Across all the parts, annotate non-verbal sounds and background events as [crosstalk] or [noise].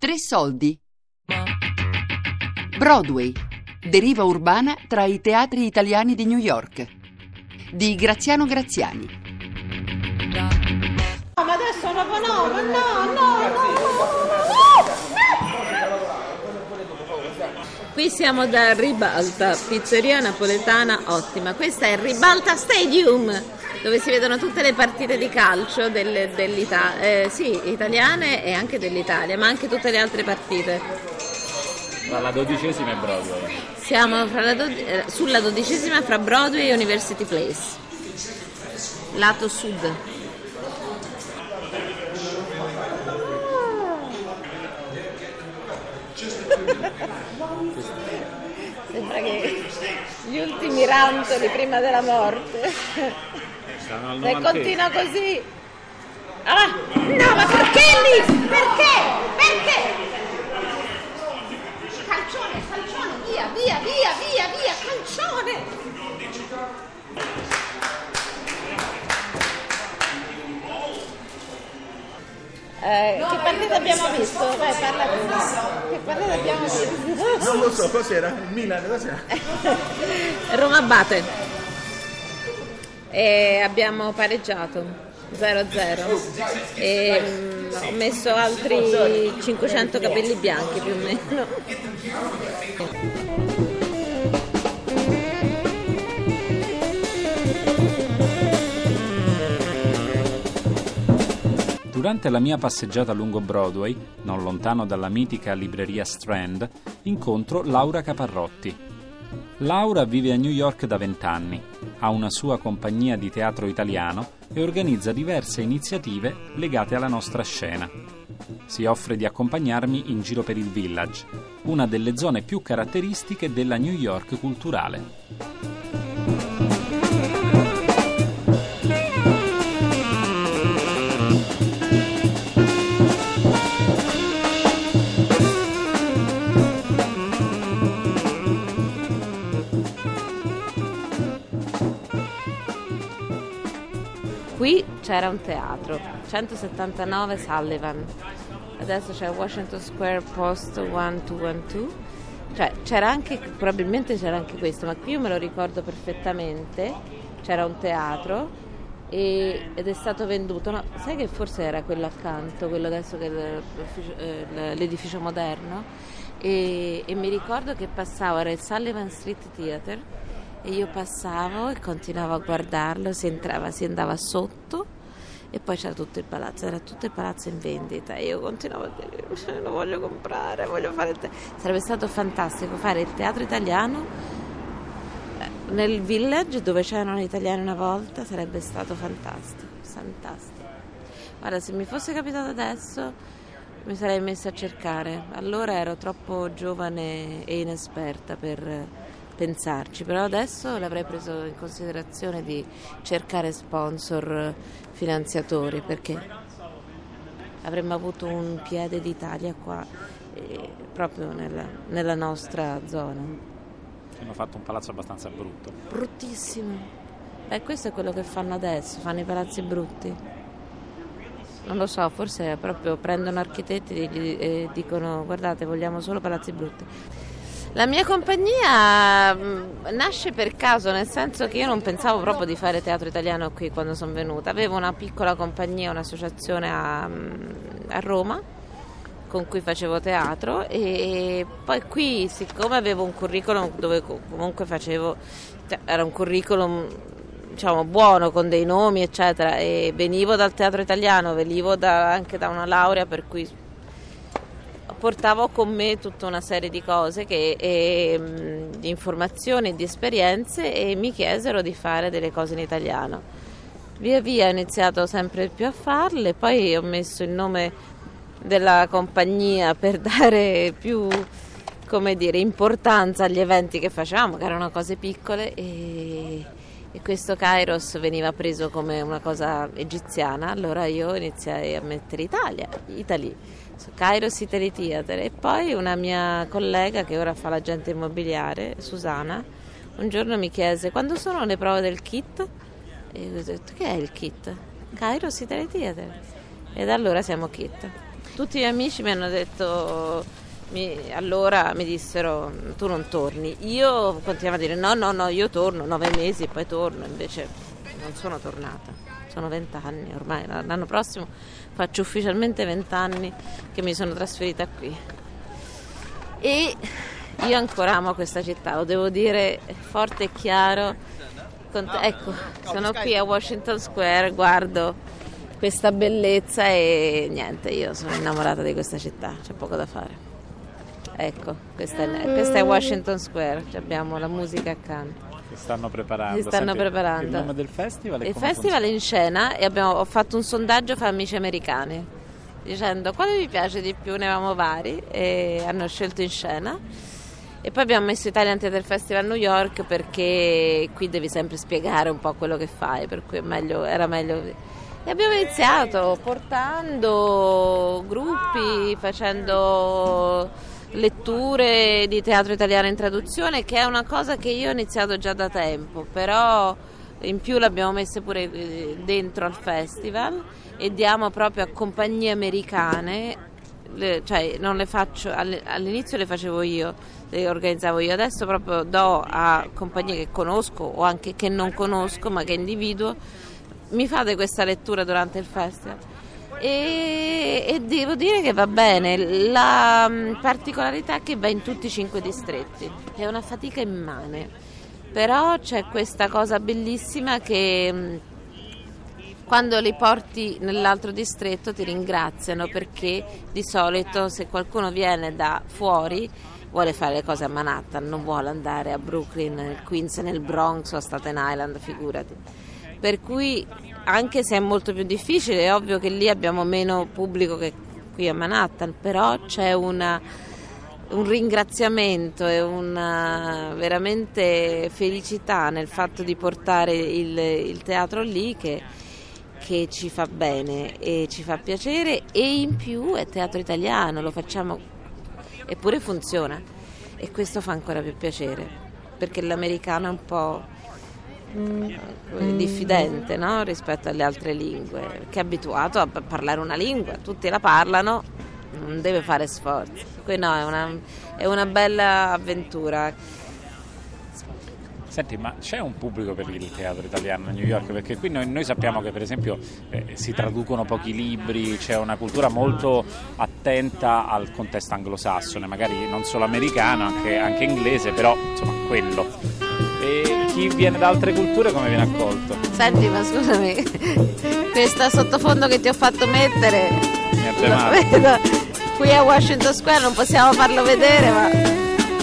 Tre soldi. Broadway. Deriva urbana tra i teatri italiani di New York. Di Graziano Graziani. No, ma adesso no, ma no, no, no. Qui siamo da Ribalta, pizzeria napoletana ottima. Questa è Ribalta Stadium, dove si vedono tutte le partite di calcio del, dell'Italia, eh, sì, italiane e anche dell'Italia, ma anche tutte le altre partite. Tra la dodicesima e Broadway. Siamo do- eh, sulla dodicesima fra Broadway e University Place, lato sud. Sembra che gli ultimi rantoli prima della morte. Stanno al Se 90. continua così. Ah, no, ma perché lì? Perché? Perché? Calcione, calcione, via, via, via, via, via, calcione! Eh, che partita abbiamo visto? Vai, parla tu. Che partita abbiamo visto? Non lo so, cos'era? Il Milan, cos'era? [laughs] Roma Bate. E abbiamo pareggiato 0-0. E mm, ho messo altri 500 capelli bianchi più o meno. Durante la mia passeggiata lungo Broadway, non lontano dalla mitica libreria Strand, incontro Laura Caparrotti. Laura vive a New York da vent'anni, ha una sua compagnia di teatro italiano e organizza diverse iniziative legate alla nostra scena. Si offre di accompagnarmi in giro per il Village, una delle zone più caratteristiche della New York culturale. Qui c'era un teatro, 179 Sullivan, adesso c'è Washington Square Post 1212, cioè c'era anche, probabilmente c'era anche questo, ma qui io me lo ricordo perfettamente, c'era un teatro e- ed è stato venduto, no, sai che forse era quello accanto, quello adesso che è eh, l'edificio moderno, e, e mi ricordo che passavo, era il Sullivan Street Theater, e io passavo e continuavo a guardarlo, si entrava, si andava sotto e poi c'era tutto il palazzo, era tutto il palazzo in vendita e io continuavo a dire lo voglio comprare, voglio fare il te-". Sarebbe stato fantastico fare il teatro italiano eh, nel village dove c'erano gli italiani una volta, sarebbe stato fantastico, fantastico. Guarda, se mi fosse capitato adesso mi sarei messa a cercare. Allora ero troppo giovane e inesperta per pensarci, però adesso l'avrei preso in considerazione di cercare sponsor finanziatori perché avremmo avuto un piede d'Italia qua, eh, proprio nella, nella nostra zona. Hanno fatto un palazzo abbastanza brutto. Bruttissimo. Beh, questo è quello che fanno adesso, fanno i palazzi brutti. Non lo so, forse proprio prendono architetti e gli- e dicono guardate vogliamo solo palazzi brutti. La mia compagnia mh, nasce per caso, nel senso che io non pensavo proprio di fare teatro italiano qui quando sono venuta. Avevo una piccola compagnia, un'associazione a, mh, a Roma con cui facevo teatro e poi qui siccome avevo un curriculum dove co- comunque facevo cioè, era un curriculum diciamo buono con dei nomi eccetera e venivo dal teatro italiano venivo da- anche da una laurea per cui portavo con me tutta una serie di cose che, e, mh, di informazioni e di esperienze e mi chiesero di fare delle cose in italiano. Via via ho iniziato sempre più a farle poi ho messo il nome della compagnia per [laughs] dare più come dire, importanza agli eventi che facevamo, che erano cose piccole e, e questo Kairos veniva preso come una cosa egiziana, allora io iniziai a mettere Italia, Italy, so, Kairos Italy Theater e poi una mia collega che ora fa l'agente immobiliare, Susana, un giorno mi chiese quando sono le prove del kit e io ho detto che è il kit? Kairos Italy Theater e da allora siamo kit. tutti i miei amici mi hanno detto, mi, allora mi dissero tu non torni. Io continuavo a dire no, no, no, io torno nove mesi e poi torno, invece non sono tornata. Sono vent'anni ormai, l'anno prossimo faccio ufficialmente vent'anni che mi sono trasferita qui. E io ancora amo questa città, lo devo dire forte e chiaro. Ecco, sono qui a Washington Square, guardo questa bellezza e niente, io sono innamorata di questa città, c'è poco da fare. Ecco, questa è, questa è Washington Square, abbiamo la musica accanto. Si stanno preparando. Si stanno preparando. Il nome del festival è Il festival è in scena e abbiamo, ho fatto un sondaggio fra amici americani dicendo quale vi piace di più, ne avevamo vari e hanno scelto in scena. E poi abbiamo messo Italian Theater Festival New York perché qui devi sempre spiegare un po' quello che fai, per cui meglio, era meglio. E abbiamo iniziato portando gruppi, facendo letture di teatro italiano in traduzione, che è una cosa che io ho iniziato già da tempo, però in più l'abbiamo messa pure eh, dentro al festival e diamo proprio a compagnie americane le, cioè le faccio all'inizio le facevo io le organizzavo io adesso proprio do a compagnie che conosco o anche che non conosco ma che individuo mi fate questa lettura durante il festival e, e devo dire che va bene. La mm, particolarità è che va in tutti i cinque distretti. È una fatica immane. Però c'è questa cosa bellissima che mm, quando li porti nell'altro distretto ti ringraziano perché di solito se qualcuno viene da fuori vuole fare le cose a Manhattan, non vuole andare a Brooklyn, nel Queens, nel Bronx o a Staten Island, figurati. Per cui anche se è molto più difficile, è ovvio che lì abbiamo meno pubblico che qui a Manhattan, però c'è una, un ringraziamento e una veramente felicità nel fatto di portare il, il teatro lì che che ci fa bene e ci fa piacere e in più è teatro italiano, lo facciamo eppure funziona e questo fa ancora più piacere perché l'americano è un po' diffidente no? rispetto alle altre lingue, che è abituato a parlare una lingua, tutti la parlano, non deve fare sforzi. Quindi no, è una, è una bella avventura. Senti, ma c'è un pubblico per il teatro italiano a New York? Perché qui noi, noi sappiamo che per esempio eh, si traducono pochi libri, c'è una cultura molto attenta al contesto anglosassone, magari non solo americano, anche, anche inglese, però insomma quello. E chi viene da altre culture come viene accolto? Senti, ma scusami, [laughs] questa sottofondo che ti ho fatto mettere... Niente male. Vedo. Qui a Washington Square non possiamo farlo vedere, ma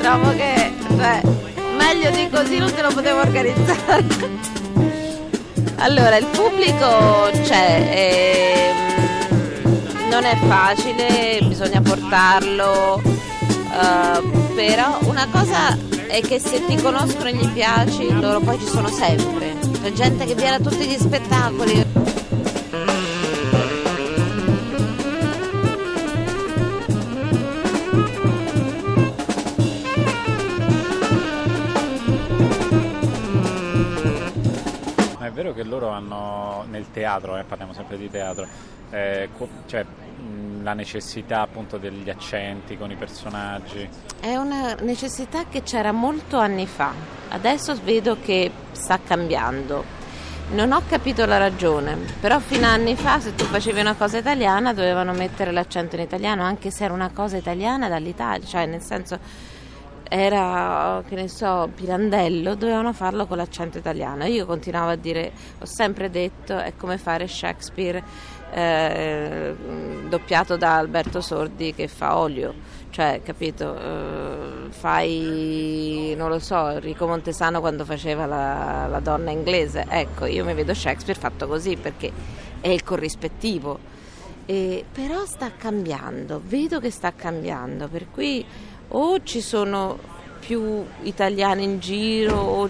trovo che... Cioè, meglio di così non te lo potevo organizzare. [laughs] Allora, il pubblico c'è, ehm, non è facile, bisogna portarlo, eh, però una cosa è che se ti conoscono e gli piaci, loro poi ci sono sempre. C'è gente che viene a tutti gli spettacoli. vero che loro hanno nel teatro, eh, parliamo sempre di teatro, eh, cioè, mh, la necessità appunto degli accenti con i personaggi. È una necessità che c'era molto anni fa, adesso vedo che sta cambiando. Non ho capito la ragione, però fino a anni fa se tu facevi una cosa italiana dovevano mettere l'accento in italiano, anche se era una cosa italiana dall'Italia, cioè nel senso era, che ne so, Pirandello, dovevano farlo con l'accento italiano. Io continuavo a dire, ho sempre detto, è come fare Shakespeare eh, doppiato da Alberto Sordi che fa olio, cioè, capito, eh, fai, non lo so, Enrico Montesano quando faceva la, la donna inglese, ecco, io mi vedo Shakespeare fatto così perché è il corrispettivo. E, però sta cambiando, vedo che sta cambiando, per cui o ci sono più italiani in giro o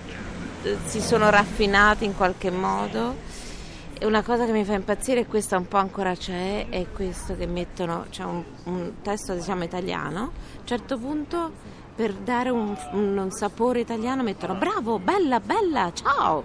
eh, si sono raffinati in qualche modo. Una cosa che mi fa impazzire, e questa un po' ancora c'è, è questo che mettono, c'è un, un testo diciamo italiano, a un certo punto per dare un, un, un sapore italiano mettono bravo, bella, bella, ciao,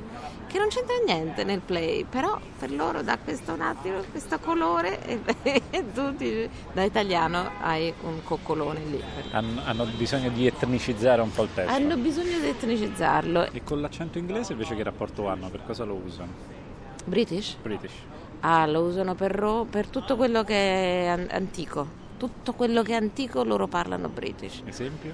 che non c'entra niente nel play, però per loro dà questo un attimo, questo colore e, [laughs] e tu dici, da italiano hai un coccolone lì. Hanno, hanno, bisogno di etnicizzare un po' il testo. Hanno bisogno di etnicizzarlo. E con l'accento inglese invece che rapporto hanno? Per cosa lo usano? British? British. Ah, lo usano per, ro- per tutto quello che è antico. Tutto quello che è antico loro parlano British. Esempio?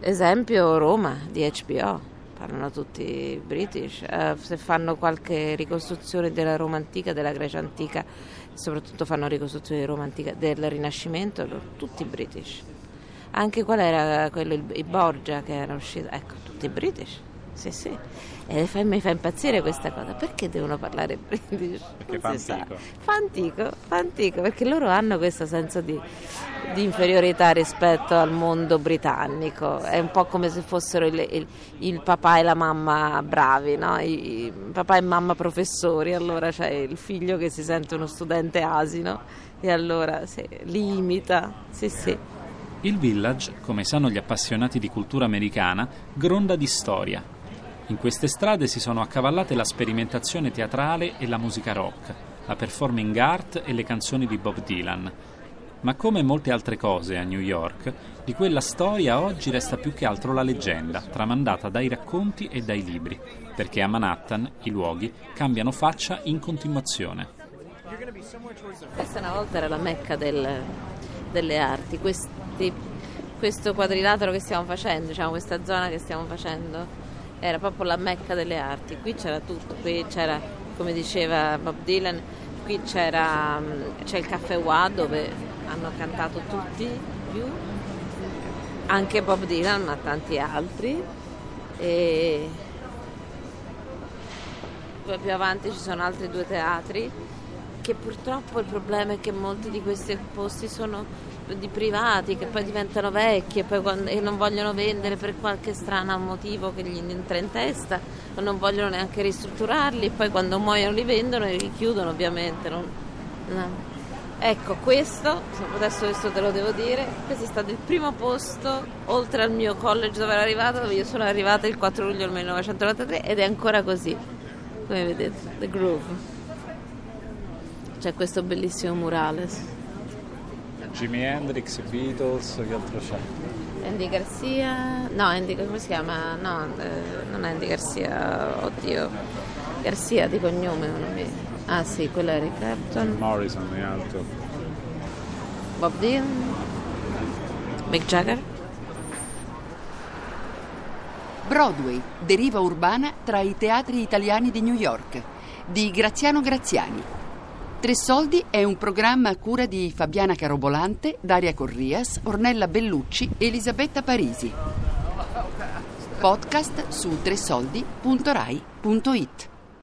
Esempio Roma di HBO parlano tutti british, uh, se fanno qualche ricostruzione della Roma antica, della Grecia antica, soprattutto fanno ricostruzione di Roma antica, del Rinascimento, tutti british. Anche qual era quello, il, il Borgia che era uscito, ecco, tutti british. Sì, sì. E fa, mi fa impazzire questa cosa. Perché devono parlare [laughs] british? Perché fa antico. fa antico. Fa antico, perché loro hanno questo senso di, di, inferiorità rispetto al mondo britannico. È un po' come se fossero il, il, il papà e la mamma bravi, no? I, papà e mamma professori. Allora c'è il figlio che si sente uno studente asino e allora sì, li imita. Sì, sì. Il village, come sanno gli appassionati di cultura americana, gronda di storia, in queste strade si sono accavallate la sperimentazione teatrale e la musica rock, la performing art e le canzoni di Bob Dylan. Ma come molte altre cose a New York, di quella storia oggi resta più che altro la leggenda, tramandata dai racconti e dai libri, perché a Manhattan i luoghi cambiano faccia in continuazione. Questa una volta era la mecca del, delle arti, Questi, questo quadrilatero che stiamo facendo, diciamo questa zona che stiamo facendo era proprio la mecca delle arti, qui c'era tutto, qui c'era, come diceva Bob Dylan, qui c'era, mm, c'è il caffè Wa dove hanno cantato tutti più, anche Bob Dylan ma tanti altri. E poi più avanti ci sono altri due teatri che purtroppo il problema è che molti di questi posti sono di privati che poi diventano vecchi e, poi quando, e non vogliono vendere per qualche strano motivo che gli entra in testa o non vogliono neanche ristrutturarli e poi quando muoiono li vendono e li chiudono ovviamente. Non, no. Ecco, questo, adesso questo te lo devo dire, questo è stato il primo posto oltre al mio college dove ero arrivata, dove io sono arrivata il 4 luglio del 1993 ed è ancora così, come vedete, The Groove. C'è questo bellissimo murales. Jimi Hendrix, Beatles, che altro c'è? Andy Garcia, no, Andy, come si chiama? No, eh, non Andy Garcia, oddio, Garcia di cognome, non mi... Ah sì, quello è Eric Clapton. Morrison è alto. Bob Dylan, Mick Jagger. Broadway, deriva urbana tra i teatri italiani di New York, di Graziano Graziani. Tre Soldi è un programma a cura di Fabiana Carobolante, Daria Corrias, Ornella Bellucci e Elisabetta Parisi. Podcast su tresoldi.rai.it